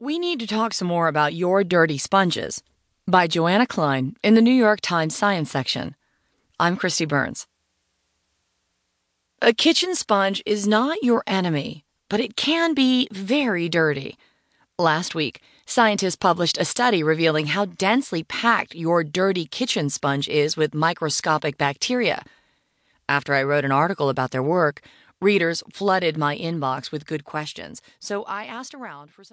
We need to talk some more about Your Dirty Sponges by Joanna Klein in the New York Times Science section. I'm Kristi Burns. A kitchen sponge is not your enemy, but it can be very dirty. Last week, scientists published a study revealing how densely packed your dirty kitchen sponge is with microscopic bacteria. After I wrote an article about their work, readers flooded my inbox with good questions, so I asked around for some.